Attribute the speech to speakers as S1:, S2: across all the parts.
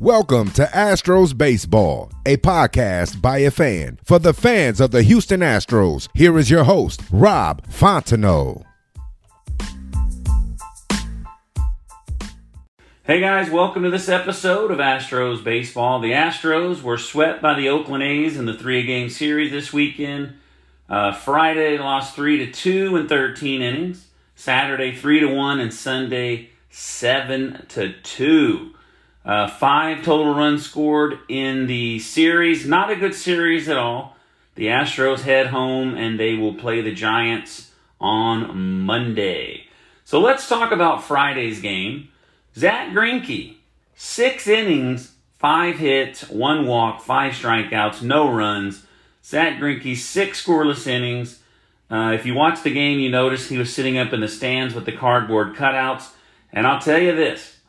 S1: Welcome to Astros Baseball, a podcast by a fan for the fans of the Houston Astros. Here is your host, Rob Fontenot.
S2: Hey guys, welcome to this episode of Astros Baseball. The Astros were swept by the Oakland A's in the three-game series this weekend. Uh, Friday lost three to two in 13 innings. Saturday three to one, and Sunday seven to two. Uh, five total runs scored in the series. Not a good series at all. The Astros head home and they will play the Giants on Monday. So let's talk about Friday's game. Zack Greinke, six innings, five hits, one walk, five strikeouts, no runs. Zack Greinke, six scoreless innings. Uh, if you watch the game, you notice he was sitting up in the stands with the cardboard cutouts. And I'll tell you this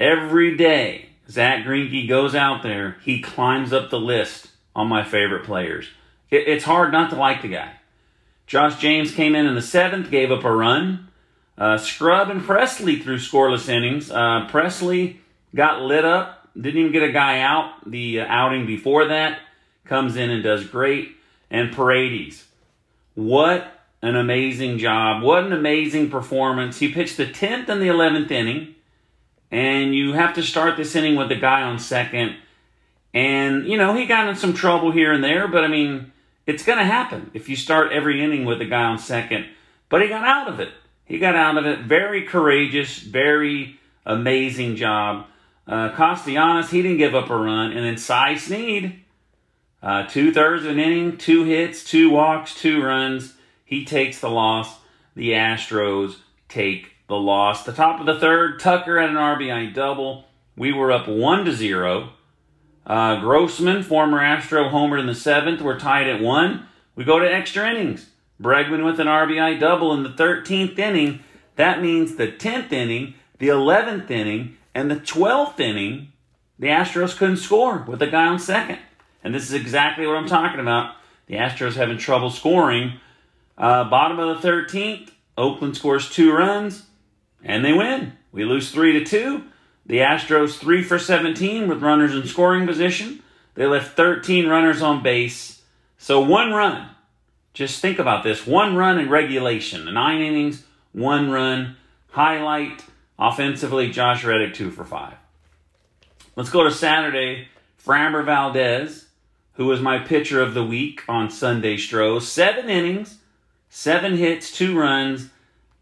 S2: Every day, Zack Greinke goes out there, he climbs up the list on my favorite players. It, it's hard not to like the guy. Josh James came in in the seventh, gave up a run. Uh, Scrubb and Pressly threw scoreless innings. Uh, Pressly got lit up, didn't even get a guy out. The uh, outing before that comes in and does great. And Paredes, what an amazing job! What an amazing performance! He pitched the tenth and the eleventh inning and you have to start this inning with the guy on second. And, you know, he got in some trouble here and there, but I mean, it's going to happen if you start every inning with the guy on second. But he got out of it. He got out of it. Very courageous, very amazing job. Uh, Castellanos, he didn't give up a run. And then Cy Sneed, uh, two thirds of an inning, two hits, two walks, two runs. He takes the loss. The Astros take the loss. The top of the third, Tucker had an RBI double. We were up one to zero. Uh, Grossman, former Astro, homered in the seventh. We're tied at one. We go to extra innings. Bregman with an RBI double in the 13th inning. That means the 10th inning, the 11th inning, and the 12th inning, the Astros couldn't score with a guy on second. And this is exactly what I'm talking about. The Astros having trouble scoring. Uh, bottom of the 13th, Oakland scores two runs and they win. We lose 3 to 2. The Astros 3 for 17 with runners in scoring position. They left 13 runners on base. So one run. Just think about this. One run in regulation. Nine innings, one run. Highlight offensively, Josh Reddick 2 for 5. Let's go to Saturday. Framber Valdez, who was my pitcher of the week on Sunday Stros. Seven innings, seven hits, two runs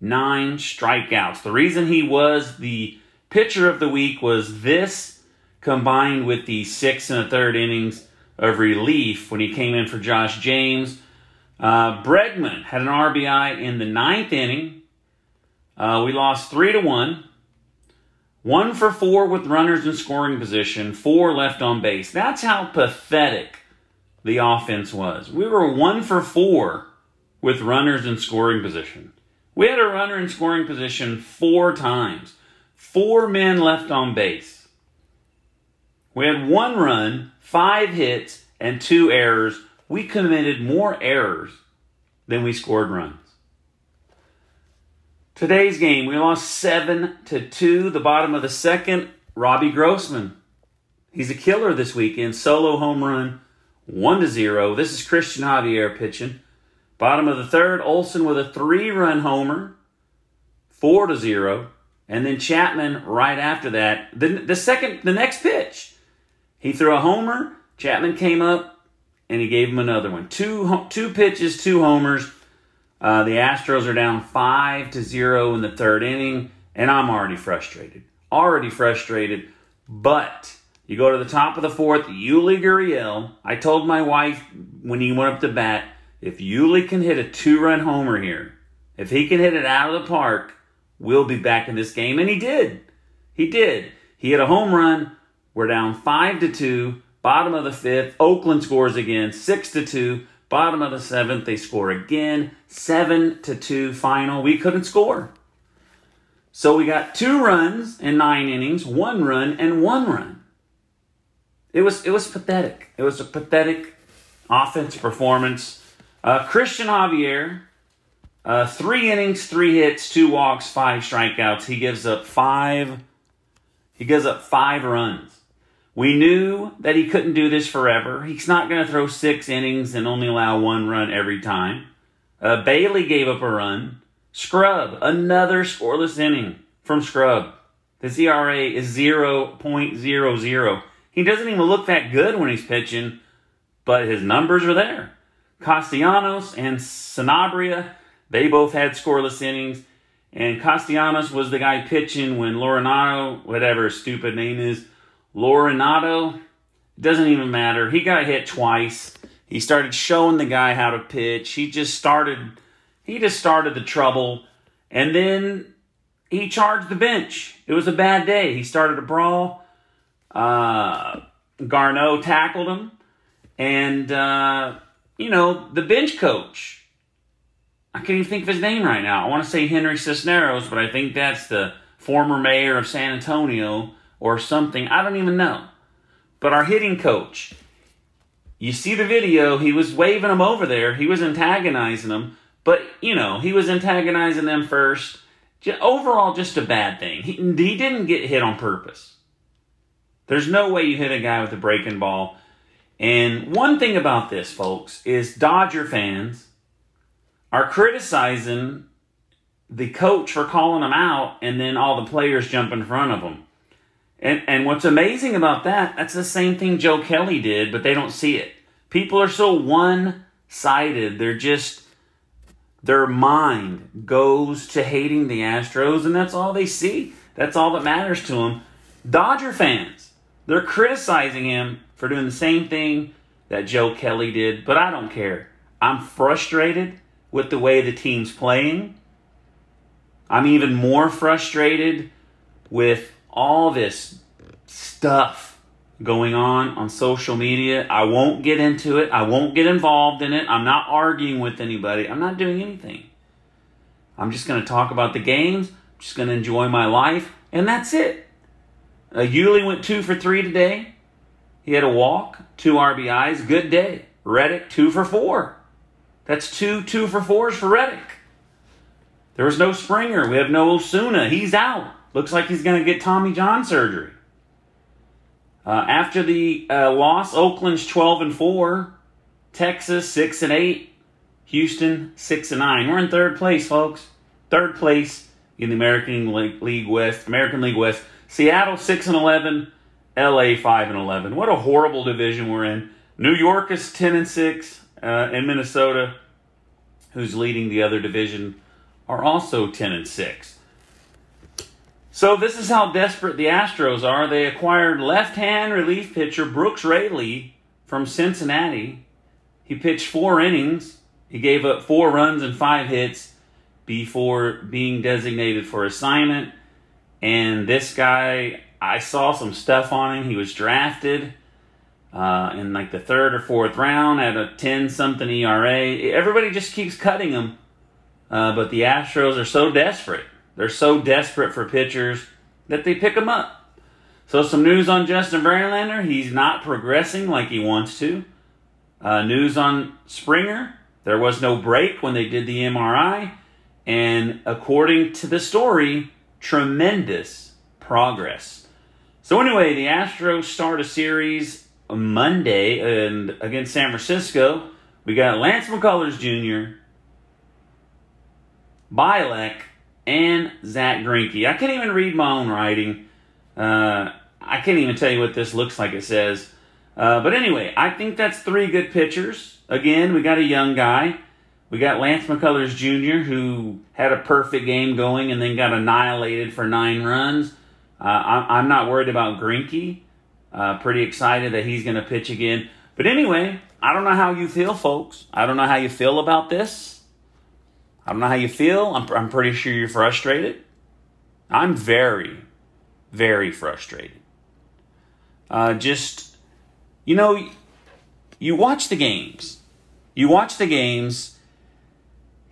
S2: nine strikeouts. The reason he was the pitcher of the week was this combined with the six and a third innings of relief when he came in for Josh James. Uh, Bregman had an RBI in the ninth inning. Uh, we lost three to one. One for four with runners in scoring position, four left on base. That's how pathetic the offense was. We were one for four with runners in scoring position. We had a runner in scoring position four times, four men left on base. We had one run, five hits, and two errors. We committed more errors than we scored runs. Today's game, we lost 7 to 2. The bottom of the second, Robbie Grossman. He's a killer this weekend. Solo home run, 1 to 0. This is Cristian Javier pitching. Bottom of the third, Olson with a three run homer, four to zero. And then Chapman right after that. The, the second, the next pitch, he threw a homer. Chapman came up and he gave him another one. Two, two pitches, two homers. Uh, the Astros are down five to zero in the third inning, and I'm already frustrated. Already frustrated. But you go to the top of the fourth, Yuli Gurriel. I told my wife when he went up to bat, if Yuli can hit a two run homer here, If he can hit it out of the park, we'll be back in this game. And he did. He did. He hit a home run. We're down five to two. Bottom of the fifth. Oakland scores again. Six to two. Bottom of the seventh. They score again. Seven to two final. We couldn't score. So we got two runs in nine innings, one run and one run. It was it was pathetic. It was a pathetic offense performance. Uh, Cristian Javier, uh, three innings, three hits, two walks, five strikeouts. He gives up five. He gives up five runs. We knew that he couldn't do this forever. He's not going to throw six innings and only allow one run every time. Uh, Bailey gave up a run. Scrubb, another scoreless inning from Scrubb. His ERA is 0.00. He doesn't even look that good when he's pitching, but his numbers are there. Castellanos and Sanabria, they both had scoreless innings. And Castellanos was the guy pitching when Laureano, whatever his stupid name is, Laurenato, doesn't even matter. He got hit twice. He started showing the guy how to pitch. He just started he just started the trouble and then he charged the bench. It was a bad day. He started a brawl. Uh, Garneau tackled him. And, uh, you know, the bench coach, I can't even think of his name right now. I want to say Henry Cisneros, but I think that's the former mayor of San Antonio or something. I don't even know. But our hitting coach, you see the video, he was waving him over there. He was antagonizing him. But, you know, he was antagonizing them first. Overall, just a bad thing. He, he didn't get hit on purpose. There's no way you hit a guy with a breaking ball. And one thing about this, folks, is Dodger fans are criticizing the coach for calling them out and then all the players jump in front of them. And, and what's amazing about that, that's the same thing Joe Kelly did, but they don't see it. People are so one sided. They're just their mind goes to hating the Astros, and that's all they see. That's all that matters to them. Dodger fans, they're criticizing him for doing the same thing that Joe Kelly did, but I don't care. I'm frustrated with the way the team's playing. I'm even more frustrated with all this stuff going on on social media. I won't get into it. I won't get involved in it. I'm not arguing with anybody. I'm not doing anything. I'm just going to talk about the games. I'm just going to enjoy my life, and that's it. Uh, Yuli went two for three today. He had a walk, two RBIs. Good day. Reddick, two for four. That's two two for fours for Reddick. There was no Springer. We have no Osuna. He's out. Looks like he's going to get Tommy John surgery. Uh, after the uh, loss, Oakland's 12 and 4, Texas 6 and 8, Houston 6 and 9. We're in third place, folks. Third place in the American League West. American League West. Seattle 6 and 11, LA 5 and 11. What a horrible division we're in. New York is 10 and 6, uh, and Minnesota, who's leading the other division, are also 10 and 6. So this is how desperate the Astros are. They acquired left-hand relief pitcher Brooks Raley from Cincinnati. He pitched four innings. He gave up four runs and five hits before being designated for assignment. And this guy, I saw some stuff on him. He was drafted uh, in like the third or fourth round at a 10 something ERA. Everybody just keeps cutting him. Uh, but the Astros are so desperate they're so desperate for pitchers that they pick them up. So, some news on Justin Verlander. He's not progressing like he wants to. Uh, news on Springer. There was no break when they did the MRI. And according to the story, tremendous progress. So, anyway, the Astros start a series Monday and against San Francisco. We got Lance McCullers Jr., Bielak, and Zack Greinke. I can't even read my own writing. Uh, I can't even tell you what this looks like. It says, uh, but anyway, I think that's three good pitchers. Again, we got a young guy. We got Lance McCullers Jr., who had a perfect game going and then got annihilated for nine runs. Uh, I'm, I'm, not worried about Greinke. Uh, pretty excited that he's going to pitch again. But anyway, I don't know how you feel, folks. I don't know how you feel about this. I don't know how you feel. I'm, I'm pretty sure you're frustrated. I'm very, very frustrated. Uh, just, you know, you watch the games. You watch the games,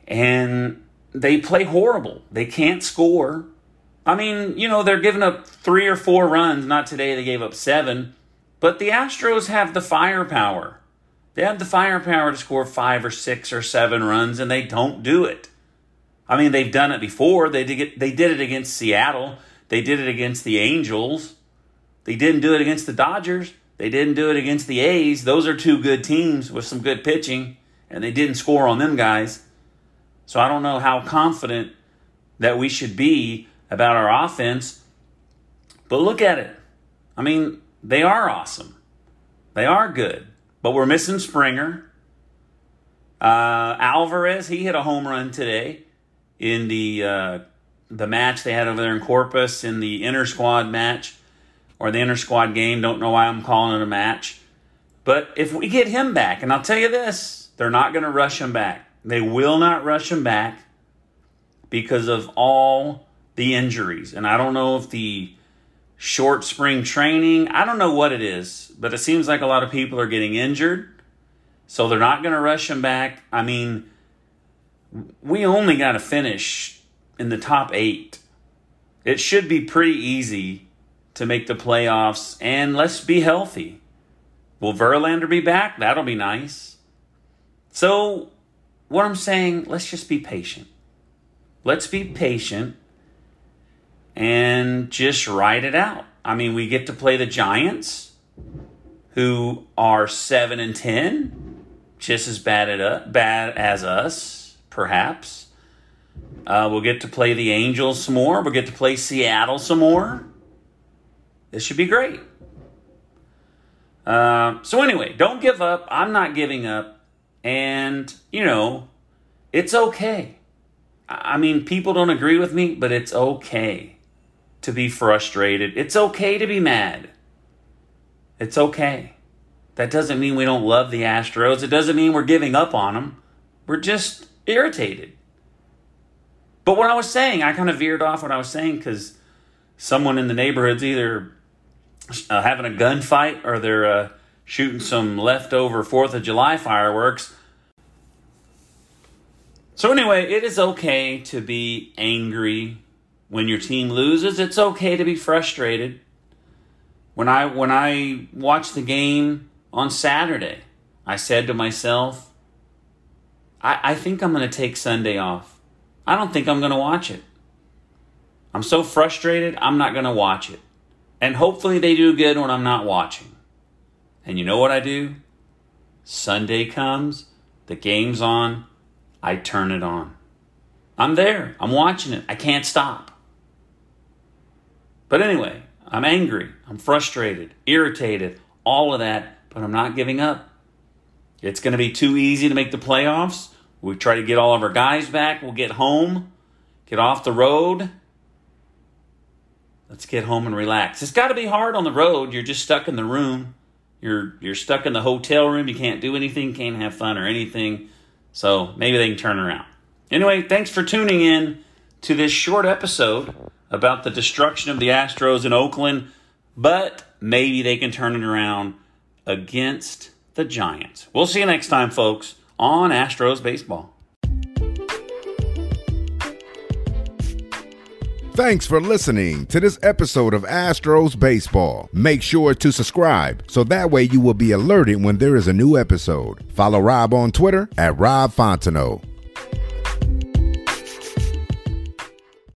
S2: and they play horrible. They can't score. I mean, you know, they're giving up three or four runs. Not today, they gave up seven. But the Astros have the firepower. They have the firepower to score five or six or seven runs, and they don't do it. I mean, they've done it before. They did it, they did it against Seattle. They did it against the Angels. They didn't do it against the Dodgers. They didn't do it against the A's. Those are two good teams with some good pitching, and they didn't score on them guys. So I don't know how confident that we should be about our offense. But look at it. I mean, they are awesome. They are good. But we're missing Springer. Uh, Alvarez, he hit a home run today in the uh, the match they had over there in Corpus in the inter squad match or the inter squad game. Don't know why I'm calling it a match. But if we get him back, and I'll tell you this, they're not going to rush him back. They will not rush him back because of all the injuries. And I don't know if the short spring training, I don't know what it is, but it seems like a lot of people are getting injured. So they're not going to rush him back. I mean, we only got to finish in the top eight. It should be pretty easy to make the playoffs, and let's be healthy. Will Verlander be back? That'll be nice. So, what I'm saying, let's just be patient. Let's be patient and just ride it out. I mean, we get to play the Giants, who are 7 and 10, just as bad, at, bad as us perhaps. Uh, we'll get to play the Angels some more. We'll get to play Seattle some more. This should be great. Uh, so, anyway, don't give up. I'm not giving up. And, you know, it's okay. I mean, people don't agree with me, but it's okay to be frustrated. It's okay to be mad. It's okay. That doesn't mean we don't love the Astros. It doesn't mean we're giving up on them. We're just irritated. But what I was saying, I kind of veered off what I was saying because someone in the neighborhood's either uh, having a gunfight or they're uh, shooting some leftover Fourth of July fireworks. So anyway, it is okay to be angry when your team loses. It's okay to be frustrated. When I when I watched the game on Saturday, I said to myself, I, I think I'm to take Sunday off. I don't think I'm to watch it. I'm so frustrated, I'm not to watch it. And hopefully they do good when I'm not watching. And you know what I do? Sunday comes, the game's on, I turn it on. I'm there, I'm watching it, I can't stop. But anyway, I'm angry, I'm frustrated, irritated, all of that, but I'm not giving up. It's going to be too easy to make the playoffs. We try to get all of our guys back. We'll get home, get off the road. Let's get home and relax. It's got to be hard on the road. You're just stuck in the room. You're you're stuck in the hotel room. You can't do anything, can't have fun or anything. So maybe they can turn around. Anyway, thanks for tuning in to this short episode about the destruction of the Astros in Oakland, but maybe they can turn it around against the Giants. We'll see you next time, folks on Astros Baseball.
S1: Thanks for listening to this episode of Astros Baseball. Make sure to subscribe so that way you will be alerted when there is a new episode. Follow Rob on Twitter at Rob Fontenot.